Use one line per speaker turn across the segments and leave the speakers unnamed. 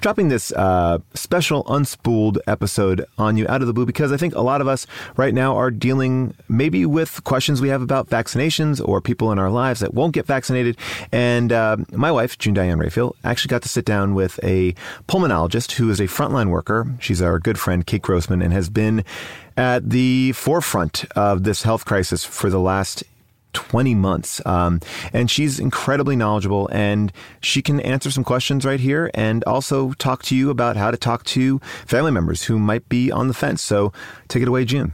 dropping this uh, special unspooled episode on you out of the blue because I think a lot of us right now are dealing maybe with questions we have about vaccinations or people in our lives that won't get vaccinated. And uh, my wife, June Diane Raphael, actually got to sit down with a pulmonologist who is a frontline worker. She's our good friend, Kate Grossman, and has been at the forefront of this health crisis for the last 20 months. Um, and she's incredibly knowledgeable and she can answer some questions right here and also talk to you about how to talk to family members who might be on the fence. So take it away, June.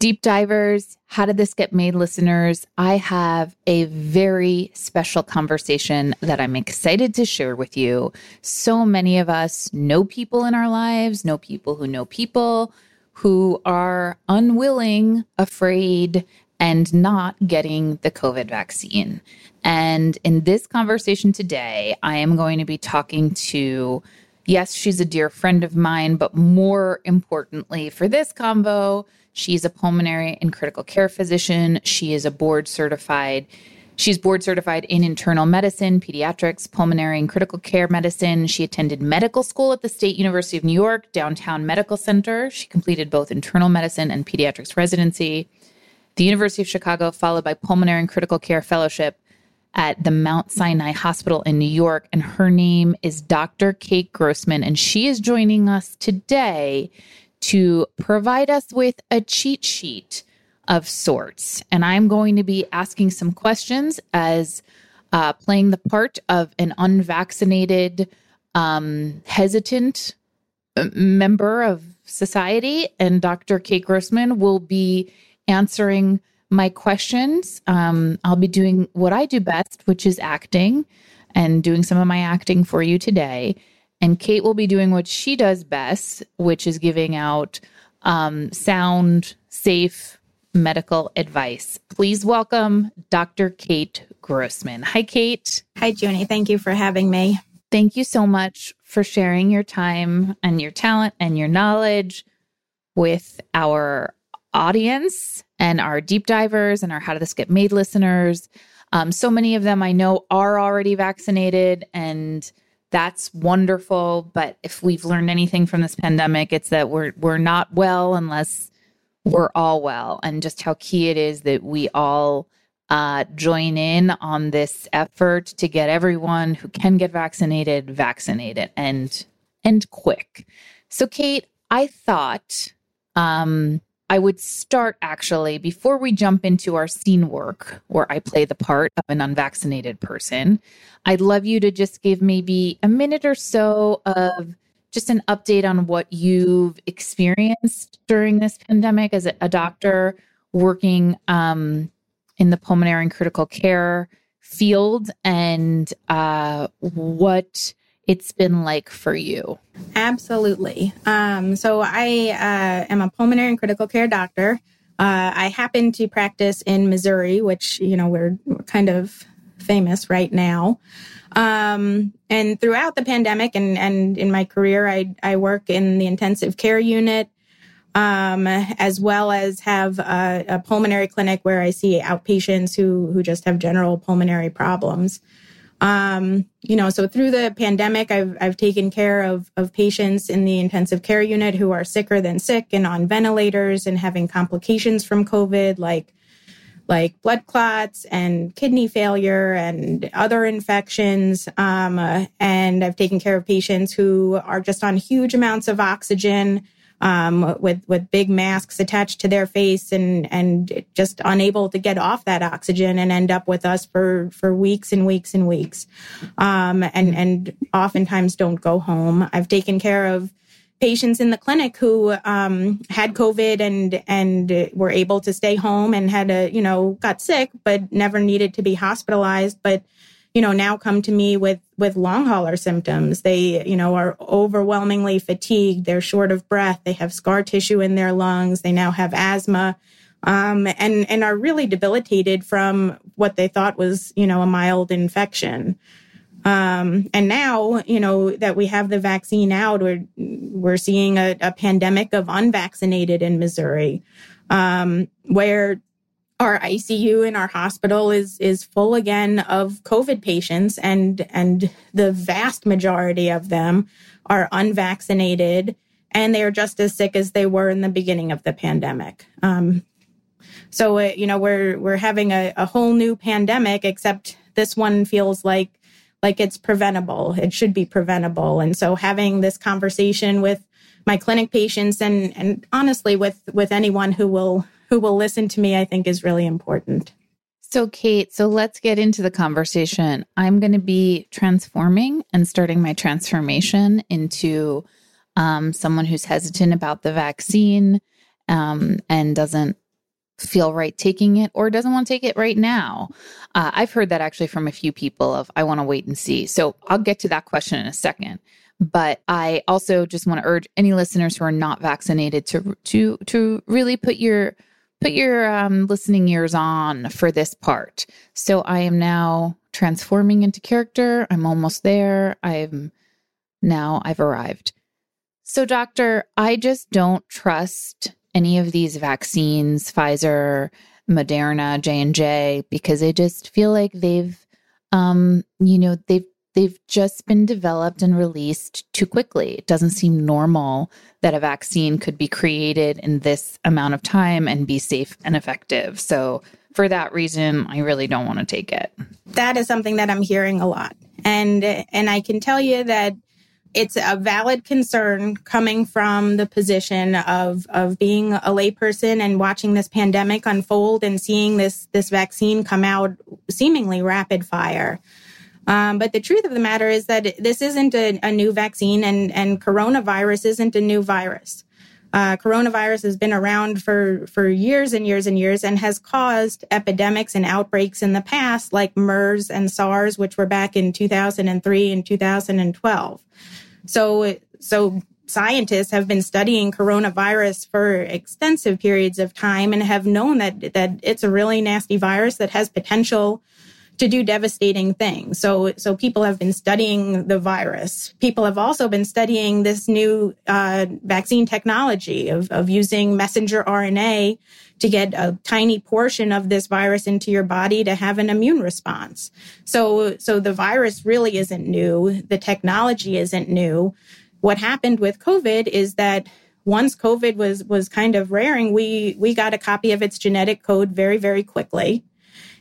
Deep divers, how did this get made listeners? I have a very special conversation that I'm excited to share with you. So many of us know people in our lives, know people who know people who are unwilling, afraid, and not getting the COVID vaccine. And in this conversation today, I am going to be talking to Yes, she's a dear friend of mine, but more importantly for this convo, She's a pulmonary and critical care physician. She is a board certified. She's board certified in internal medicine, pediatrics, pulmonary, and critical care medicine. She attended medical school at the State University of New York, Downtown Medical Center. She completed both internal medicine and pediatrics residency. The University of Chicago, followed by pulmonary and critical care fellowship at the Mount Sinai Hospital in New York. And her name is Dr. Kate Grossman. And she is joining us today to provide us with a cheat sheet of sorts. And I'm going to be asking some questions as uh, playing the part of an unvaccinated, um, hesitant uh, member of society. And Dr. Kate Grossman will be answering my questions. Um, I'll be doing what I do best, which is acting and doing some of my acting for you today. And Kate will be doing what she does best, which is giving out um, sound, safe medical advice. Please welcome Dr. Kate Grossman. Hi, Kate.
Hi, Junie. Thank you for having me.
Thank you so much for sharing your time and your talent and your knowledge with our audience and our deep divers and our How Did This Get Made listeners. Um, so many of them I know are already vaccinated and that's wonderful. But if we've learned anything from this pandemic, it's that we're we're not well unless we're all well, and just how key it is that we all uh, join in on this effort to get everyone who can get vaccinated vaccinated and and quick. So, Kate, I thought um, I would start actually before we jump into our scene work, where I play the part of an unvaccinated person. I'd love you to just give maybe a minute or so of just an update on what you've experienced during this pandemic as a, doctor working um, in the pulmonary and critical care field and uh, what it's been like for you.
Absolutely. Um, so I uh, am a pulmonary and critical care doctor. Uh, I happen to practice in Missouri, which you know we're, kind of famous right now. Um, and throughout the pandemic and, and in my career, I, I work in the intensive care unit, um, as well as have a, a, pulmonary clinic where I see outpatients who, who just have general pulmonary problems. Um, you know, so through the pandemic, I've, I've taken care of, of patients in the intensive care unit who are sicker than sick and on ventilators and having complications from COVID, like like blood clots and kidney failure and other infections. Um, uh, and I've taken care of patients who are just on huge amounts of oxygen. Um, with with big masks attached to their face and and just unable to get off that oxygen and end up with us for for weeks and weeks and weeks, um, and and oftentimes don't go home. I've taken care of patients in the clinic who um, had COVID and and were able to stay home and had a you know got sick but never needed to be hospitalized, but you know now come to me with with long hauler symptoms. They you know are overwhelmingly fatigued. They're short of breath. They have scar tissue in their lungs. They now have asthma. Um, and and are really debilitated from what they thought was you know a mild infection. Um, and now, you know, that we have the vaccine out, we're, we're seeing a, a pandemic of unvaccinated in Missouri, um, where our ICU in our hospital is is full again of COVID patients, and and the vast majority of them are unvaccinated, and they are just as sick as they were in the beginning of the pandemic. Um, so uh, you know we're we're having a, a whole new pandemic, except this one feels like like it's preventable. It should be preventable. And so having this conversation with my clinic patients and and honestly with with anyone who will who will listen to me, I think is really important.
So, Kate, so let's get into the conversation. I'm going to be transforming and starting my transformation into um, someone who's hesitant about the vaccine um, and doesn't feel right taking it or doesn't want to take it right now. Uh, I've heard that actually from a few people of I want to wait and see. So I'll get to that question in a second. But I also just want to urge any listeners who are not vaccinated to to to really put your put your um, listening ears on for this part. So I am now transforming into character. I'm almost there. I'm now I've arrived. So, doctor, I just don't trust any of these vaccines, Pfizer, Moderna, J&J because I just feel like they've um you know, they've they've just been developed and released too quickly. It doesn't seem normal that a vaccine could be created in this amount of time and be safe and effective. So, for that reason, I really don't want to take it.
That is something that I'm hearing a lot. And and I can tell you that it's a valid concern coming from the position of of being a layperson and watching this pandemic unfold and seeing this this vaccine come out seemingly rapid fire. Um, but the truth of the matter is that this isn't a, a, new vaccine, and and coronavirus isn't a new virus. Uh, coronavirus has been around for for years and years and years, and has caused epidemics and outbreaks in the past, like MERS and SARS, which were back in 2003 and 2012. So, so scientists have been studying coronavirus for extensive periods of time and have known that that it's a really nasty virus that has potential to do devastating things. So, so people have been studying the virus. People have also been studying this new uh, vaccine technology of, of using messenger RNA to get a tiny portion of this virus into your body to have an immune response. So, so the virus really isn't new. The technology isn't new. What happened with COVID is that once COVID was was kind of raring, we we got a copy of its genetic code very very quickly.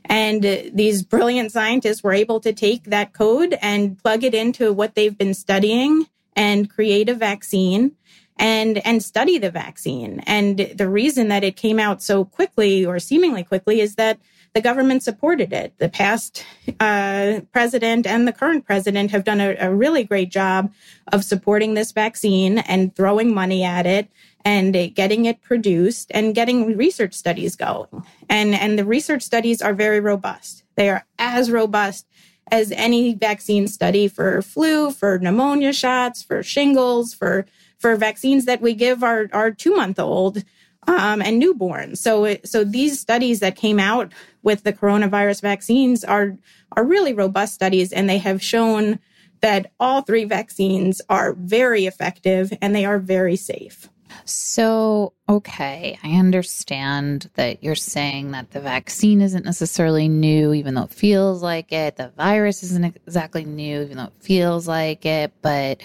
And these brilliant scientists were able to take that code and plug it into what they've been studying and create a vaccine and and study the vaccine. And the reason that it came out so quickly or seemingly quickly is that the government supported it. The past uh, president and the current president have done a, a really great job of supporting this vaccine and throwing money at it and getting it produced and getting research studies going. And, and the research studies are very robust. They are as robust as any vaccine study for flu, for pneumonia shots, for shingles, for, for vaccines that we give our, our two month old um, and newborns. So, so these studies that came out with the coronavirus vaccines are are really robust studies, and they have shown that all three vaccines are very effective and they are very safe.
So, okay, I understand that you're saying that the vaccine isn't necessarily new, even though it feels like it. The virus isn't exactly new, even though it feels like it. But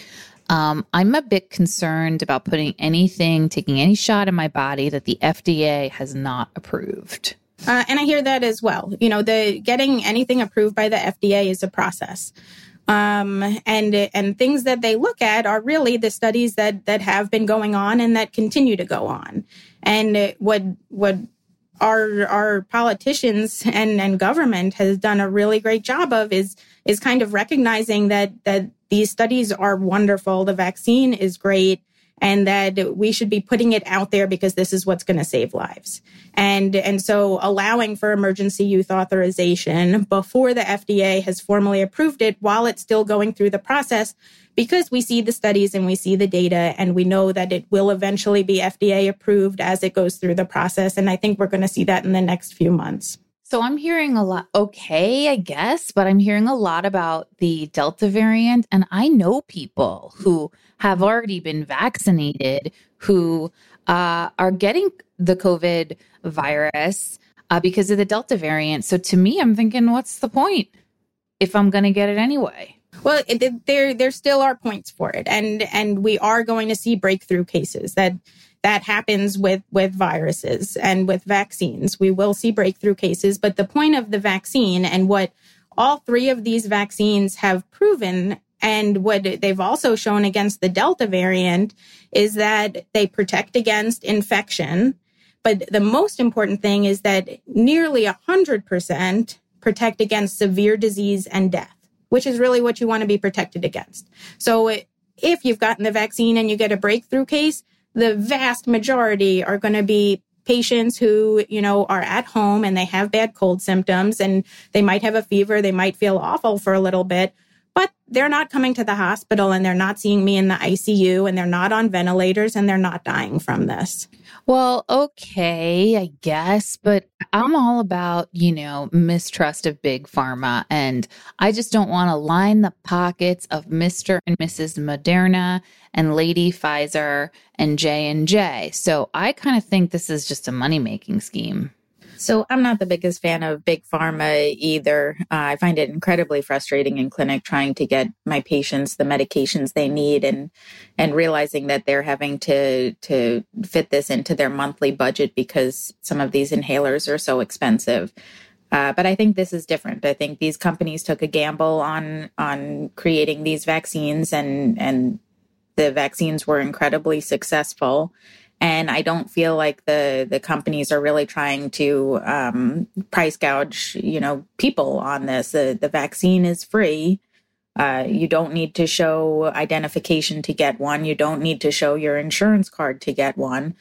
um, I'm a bit concerned about putting anything, taking any shot in my body that the FDA has not approved.
Uh, and I hear that as well. You know, the getting anything approved by the FDA is a process. Um, and and things that they look at are really the studies that that have been going on and that continue to go on. And what what our our politicians and and government has done a really great job of is is kind of recognizing that that these studies are wonderful. The vaccine is great and that we should be putting it out there because this is what's going to save lives. And, and so allowing for emergency use authorization before the FDA has formally approved it while it's still going through the process because we see the studies and we see the data and we know that it will eventually be FDA approved as it goes through the process. And I think we're going to see that in the next few months.
So I'm hearing a lot, okay, I guess, but I'm hearing a lot about the Delta variant. And I know people who have already been vaccinated who uh, are getting the COVID virus uh, because of the Delta variant. So to me, I'm thinking, what's the point if I'm going to get it anyway?
Well, it, there there still are points for it, and and we are going to see breakthrough cases that that happens with with viruses and with vaccines. We will see breakthrough cases, but the point of the vaccine and what all three of these vaccines have proven and what they've also shown against the Delta variant is that they protect against infection. But the most important thing is that nearly 100% protect against severe disease and death, which is really what you want to be protected against. So if you've gotten the vaccine and you get a breakthrough case, the vast majority are going to be patients who, you know, are at home and they have bad cold symptoms and they might have a fever. They might feel awful for a little bit, but they're not coming to the hospital and they're not seeing me in the ICU and they're not on ventilators and they're not dying from this.
Well, okay, I guess, but I'm all about, you know, mistrust of big pharma and I just don't want to line the pockets of Mr. and Mrs. Moderna and Lady Pfizer and J&J. So I kind of think this is just a money-making scheme.
So I'm not the biggest fan of big pharma either. Uh, I find it incredibly frustrating in clinic trying to get my patients the medications they need and and realizing that they're having to to fit this into their monthly budget because some of these inhalers are so expensive. Uh, but I think this is different. I think these companies took a gamble on on creating these vaccines, and and the vaccines were incredibly successful and I don't feel like the the companies are really trying to um, price gouge, you know, people on this. The the vaccine is free. Uh, you don't need to show identification to get one. You don't need to show your insurance card to get one.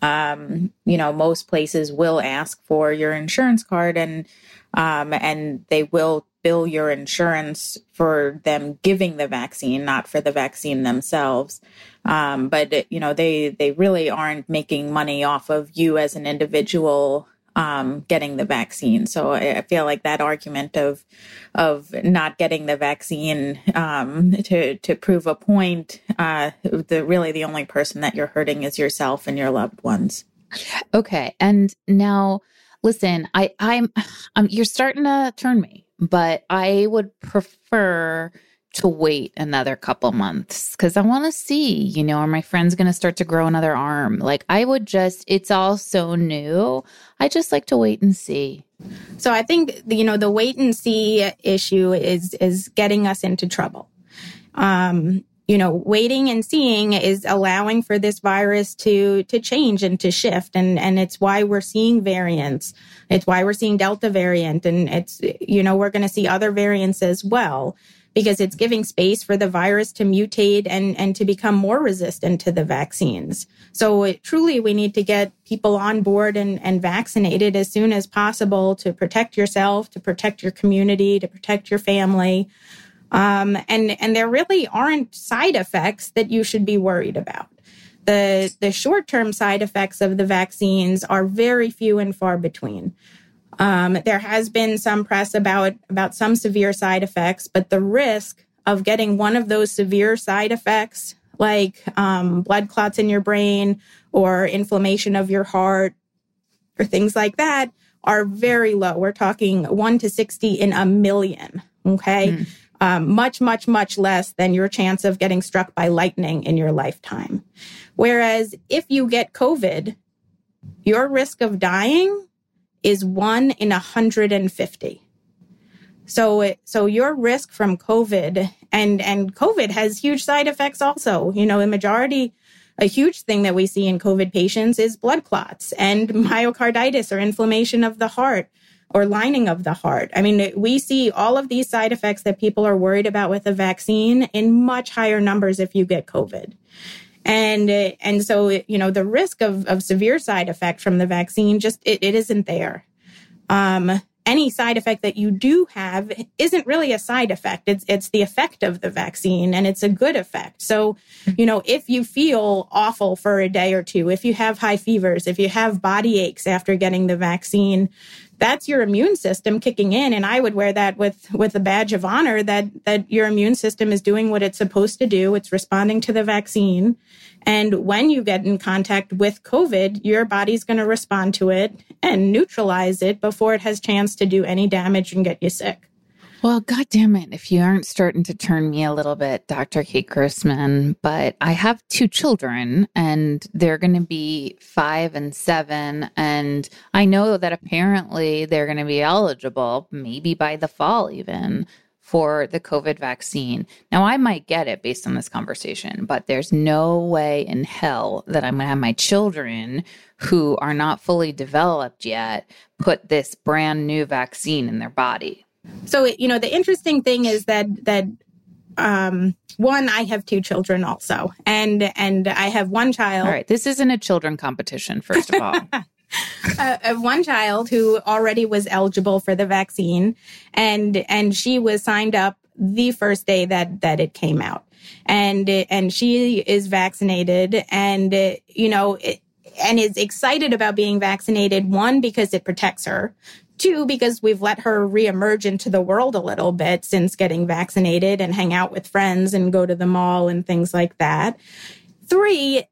Um, you know, most places will ask for your insurance card, and um, and they will bill your insurance for them giving the vaccine, not for the vaccine themselves. Um, but you know, they they really aren't making money off of you as an individual um, getting the vaccine. So I, I, feel like that argument of of not getting the vaccine um, to to prove a point, uh, the really the only person that you're hurting is yourself and your loved ones.
Okay, and now listen, I I'm, I'm you're starting to turn me but I would prefer to wait another couple months because I want to see, you know, are my friends going to start to grow another arm? Like, I would just, it's all so new. I just like to wait and see.
So I think, you know, the wait and see issue is, is getting us into trouble. Um, you know, waiting and seeing is allowing for this virus to, to change and to shift. And, and it's why we're seeing variants. It's why we're seeing Delta variant. And it's, you know, we're going to see other variants as well because it's giving space for the virus to mutate and, and to become more resistant to the vaccines. So it, truly, we need to get people on board and, and vaccinated as soon as possible to protect yourself, to protect your community, to protect your family. Um, and, and there really aren't side effects that you should be worried about. The, the short term side effects of the vaccines are very few and far between. Um, there has been some press about, about some severe side effects, but the risk of getting one of those severe side effects, like um, blood clots in your brain or inflammation of your heart or things like that, are very low. We're talking 1 to 60 in a million. Okay. Mm. Um, much, much, much less than your chance of getting struck by lightning in your lifetime. Whereas if you get COVID, your risk of dying is one in 150. So, so your risk from COVID and, and COVID has huge side effects also. You know, the majority a huge thing that we see in COVID patients is blood clots and myocarditis or inflammation of the heart or lining of the heart. I mean, we see all of these side effects that people are worried about with a vaccine in much higher numbers if you get COVID. And, and so, you know, the risk of, of severe side effect from the vaccine just, it, it isn't there. Um, any side effect that you do have isn't really a side effect. It's, it's the effect of the vaccine and it's a good effect. So, you know, if you feel awful for a day or two, if you have high fevers, if you have body aches after getting the vaccine, that's your immune system kicking in. And I would wear that with, with a badge of honor that, that your immune system is doing what it's supposed to do. It's responding to the vaccine. And when you get in contact with COVID, your body's going to respond to it and neutralize it before it has chance to do any damage and get you sick.
Well, God damn it, if you aren't starting to turn me a little bit, Dr. Kate Grossman, but I have two children and they're going to be five and seven. And I know that apparently they're going to be eligible, maybe by the fall even, for the COVID vaccine. Now, I might get it based on this conversation, but there's no way in hell that I'm going to have my children who are not fully developed yet put this brand new vaccine in their body.
So, you know, the interesting thing is that, that, um, one, I have two children also, and, and I have one child.
All right. This isn't a children competition, first of all.
uh, one child who already was eligible for the vaccine, and and she was signed up the first day that that it came out, and and she is vaccinated, and you know. It, and is excited about being vaccinated. One, because it protects her. Two, because we've let her reemerge into the world a little bit since getting vaccinated and hang out with friends and go to the mall and things like that. Three,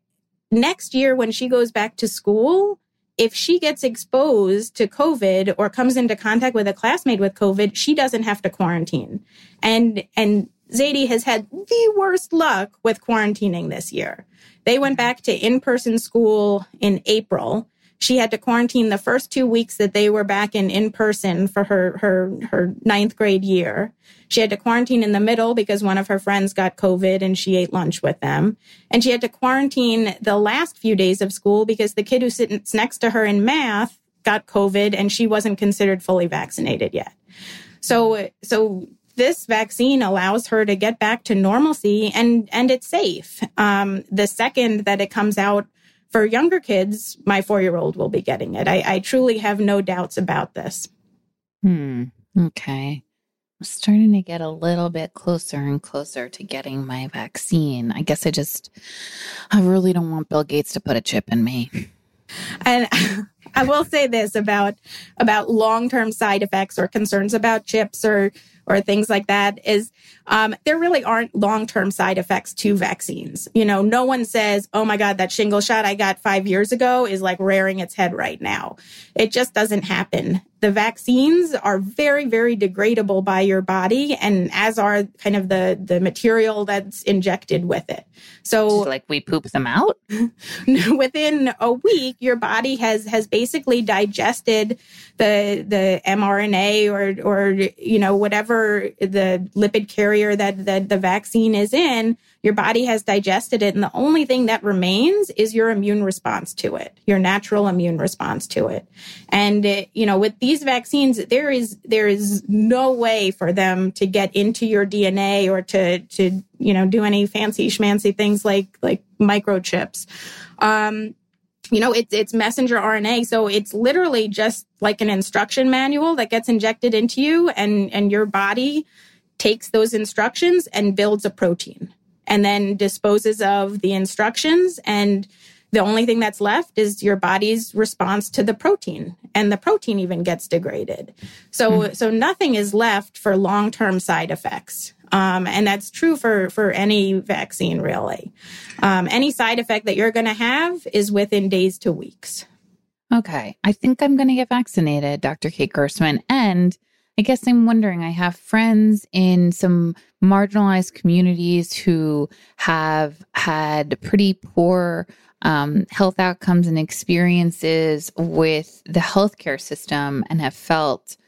next year when she goes back to school, if she gets exposed to COVID or comes into contact with a classmate with COVID, she doesn't have to quarantine. And, and Zadie has had the worst luck with quarantining this year. They went back to in-person school in April she had to quarantine the first two weeks that they were back in in person for her her her ninth grade year. She had to quarantine in the middle because one of her friends got COVID and she ate lunch with them. And she had to quarantine the last few days of school because the kid who sits next to her in math got COVID and she wasn't considered fully vaccinated yet. So so this vaccine allows her to get back to normalcy and and it's safe. Um, the second that it comes out for younger kids, my four year old will be getting it. I, I truly have no doubts about this.
Hmm. Okay. I'm starting to get a little bit closer and closer to getting my vaccine. I guess I just, I really don't want Bill Gates to put a chip in me.
And I will say this about about long term side effects or concerns about chips or or things like that is um, there really aren't long term side effects to vaccines. You know, no one says, "Oh my God, that shingle shot I got five years ago is like rearing its head right now." It just doesn't happen the vaccines are very, very degradable by your body and as are kind of the, the material that's injected with it. So
like we poop them out
within a week, your body has, has basically digested the, the mRNA or, or, you know, whatever the lipid carrier that, the vaccine is in your body has digested it. And the only thing that remains is your immune response to it, your natural immune response to it. And, it, you know, with these vaccines, there is, there is no way for them to get into your DNA or to, to, you know, do any fancy schmancy things like, like microchips. Um, you know, it's, it's messenger RNA. So it's literally just like an instruction manual that gets injected into you and, and your body takes those instructions and builds a protein and then disposes of the instructions and the only thing that's left is your body's response to the protein and the protein even gets degraded so mm. so nothing is left for long-term side effects um, and that's true for for any vaccine really. Um, any side effect that you're going to have is within days to weeks.
Okay. I think i'm going to get vaccinated dr kate grossman and I guess I'm wondering. I have friends in some marginalized communities who have had pretty poor um, health outcomes and experiences with the healthcare system and have felt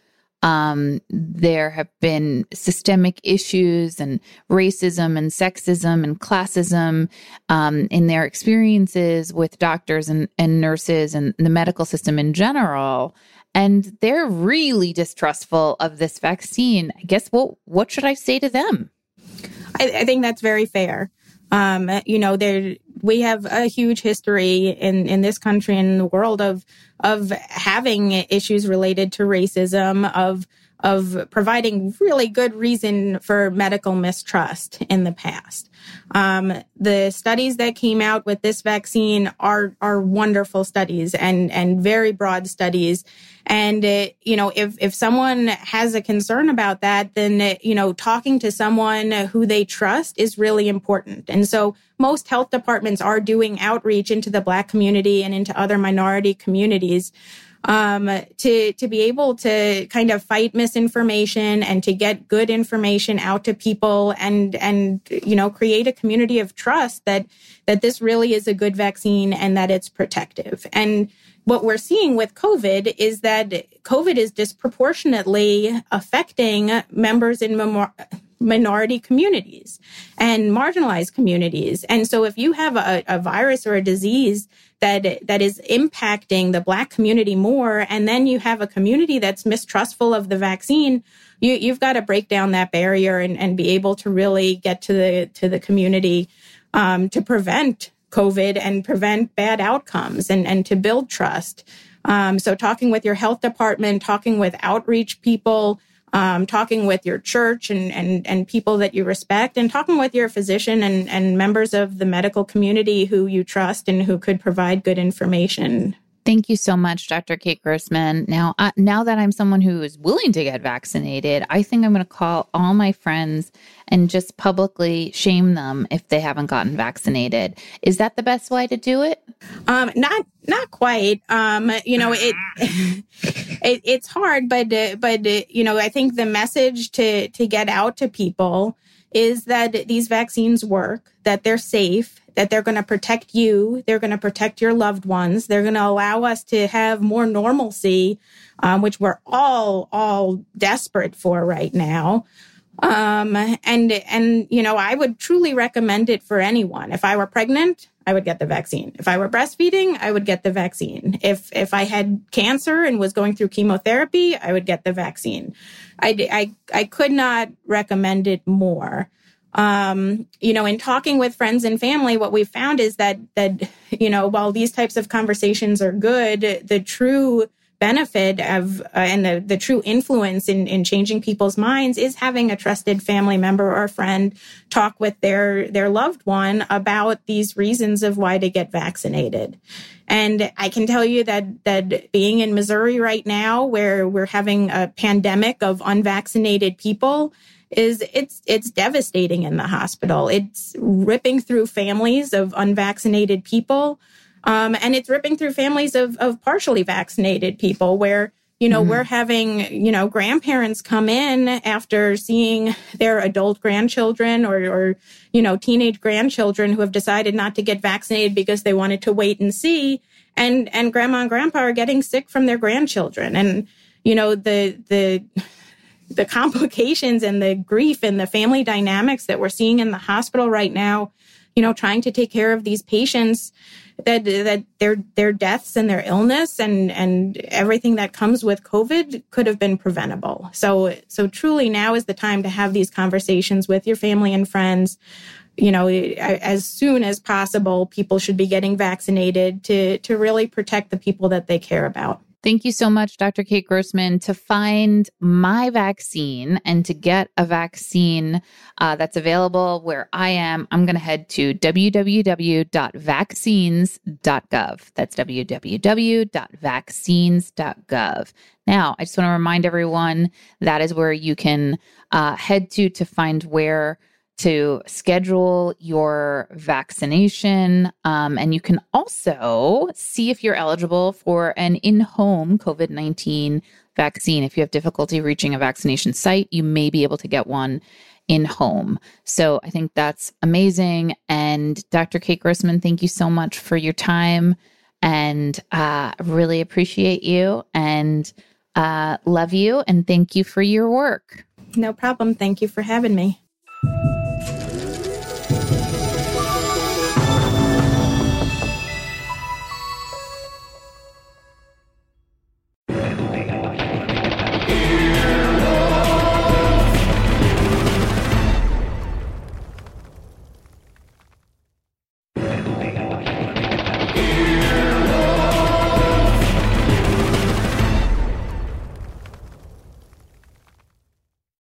um, there have been systemic issues and racism and sexism and classism um, in their experiences with doctors and, and nurses and the medical system in general. And they're really distrustful of this vaccine. I guess what what should I say to them?
I, I think that's very fair. Um, you know, there we have a huge history in in this country and the world of of having issues related to racism, of of providing really good reason for medical mistrust in the past. Um, the studies that came out with this vaccine are are wonderful studies and and very broad studies. And it, you know, if if someone has a concern about that, then it, you know, talking to someone who they trust is really important. And so most health departments are doing outreach into the Black community and into other minority communities um, to to be able to kind of fight misinformation and to get good information out to people and and you know create a community of trust that that this really is a good vaccine and that it's protective and what we're seeing with COVID is that COVID is disproportionately affecting members in memor- minority communities and marginalized communities. And so if you have a, a, virus or a disease that that is impacting the black community more and then you have a community that's mistrustful of the vaccine, you, you've got to break down that barrier and, and be able to really get to the to the community um, to prevent COVID and prevent bad outcomes and, and to build trust. Um, so talking with your health department, talking with outreach people, um, talking with your church and, and, and people that you respect and talking with your physician and, and members of the medical community who you trust and who could provide good information.
Thank you so much, Dr. Kate Grossman. Now, uh, now that I'm someone who is willing to get vaccinated, I think I'm going to call all my friends and just publicly shame them if they haven't gotten vaccinated. Is that the best way to do it?
Um, not, not quite. Um, you know, it, it it's hard, but, uh, but uh, you know, I think the message to to get out to people is that these vaccines work, that they're safe, that they're going to protect you, they're going to protect your loved ones, they're going to allow us to have more normalcy, um, which we're all all desperate for right now. Um, and and you know, I would truly recommend it for anyone. If I were pregnant, I would get the vaccine. If I were breastfeeding, I would get the vaccine. If if I had cancer and was going through chemotherapy, I would get the vaccine. I I I could not recommend it more um, you know, in talking with friends and family, what we've found is that that you know, while these types of conversations are good, the true benefit of uh, and the, the true influence in, in changing people's minds is having a trusted family member or friend talk with their their loved one about these reasons of why to get vaccinated. And I can tell you that that being in Missouri right now, where we're having a pandemic of unvaccinated people, is it's it's devastating in the hospital. It's ripping through families of unvaccinated people, um, and it's ripping through families of of partially vaccinated people where you know mm-hmm. we're having you know grandparents come in after seeing their adult grandchildren or or you know teenage grandchildren who have decided not to get vaccinated because they wanted to wait and see and and grandma and grandpa are getting sick from their grandchildren and you know the the the complications and the grief and the family dynamics that we're seeing in the hospital right now, you know, trying to take care of these patients that that their their deaths and their illness and and everything that comes with COVID could have been preventable. So so truly now is the time to have these conversations with your family and friends. You know, as soon as possible, people should be getting vaccinated to to really protect the people that they care about.
Thank you so much, Dr. Kate Grossman. To find my vaccine and to get a vaccine uh, that's available where I am, I'm going to head to www.vaccines.gov. That's www.vaccines.gov. Now, I just want to remind everyone that is where you can uh, head to to find where to schedule your vaccination. Um, and you can also see if you're eligible for an in home COVID 19 vaccine. If you have difficulty reaching a vaccination site, you may be able to get one in home. So I think that's amazing. And Dr. Kate Grossman, thank you so much for your time and uh, really appreciate you and uh, love you and thank you for your work.
No problem. Thank you for having me.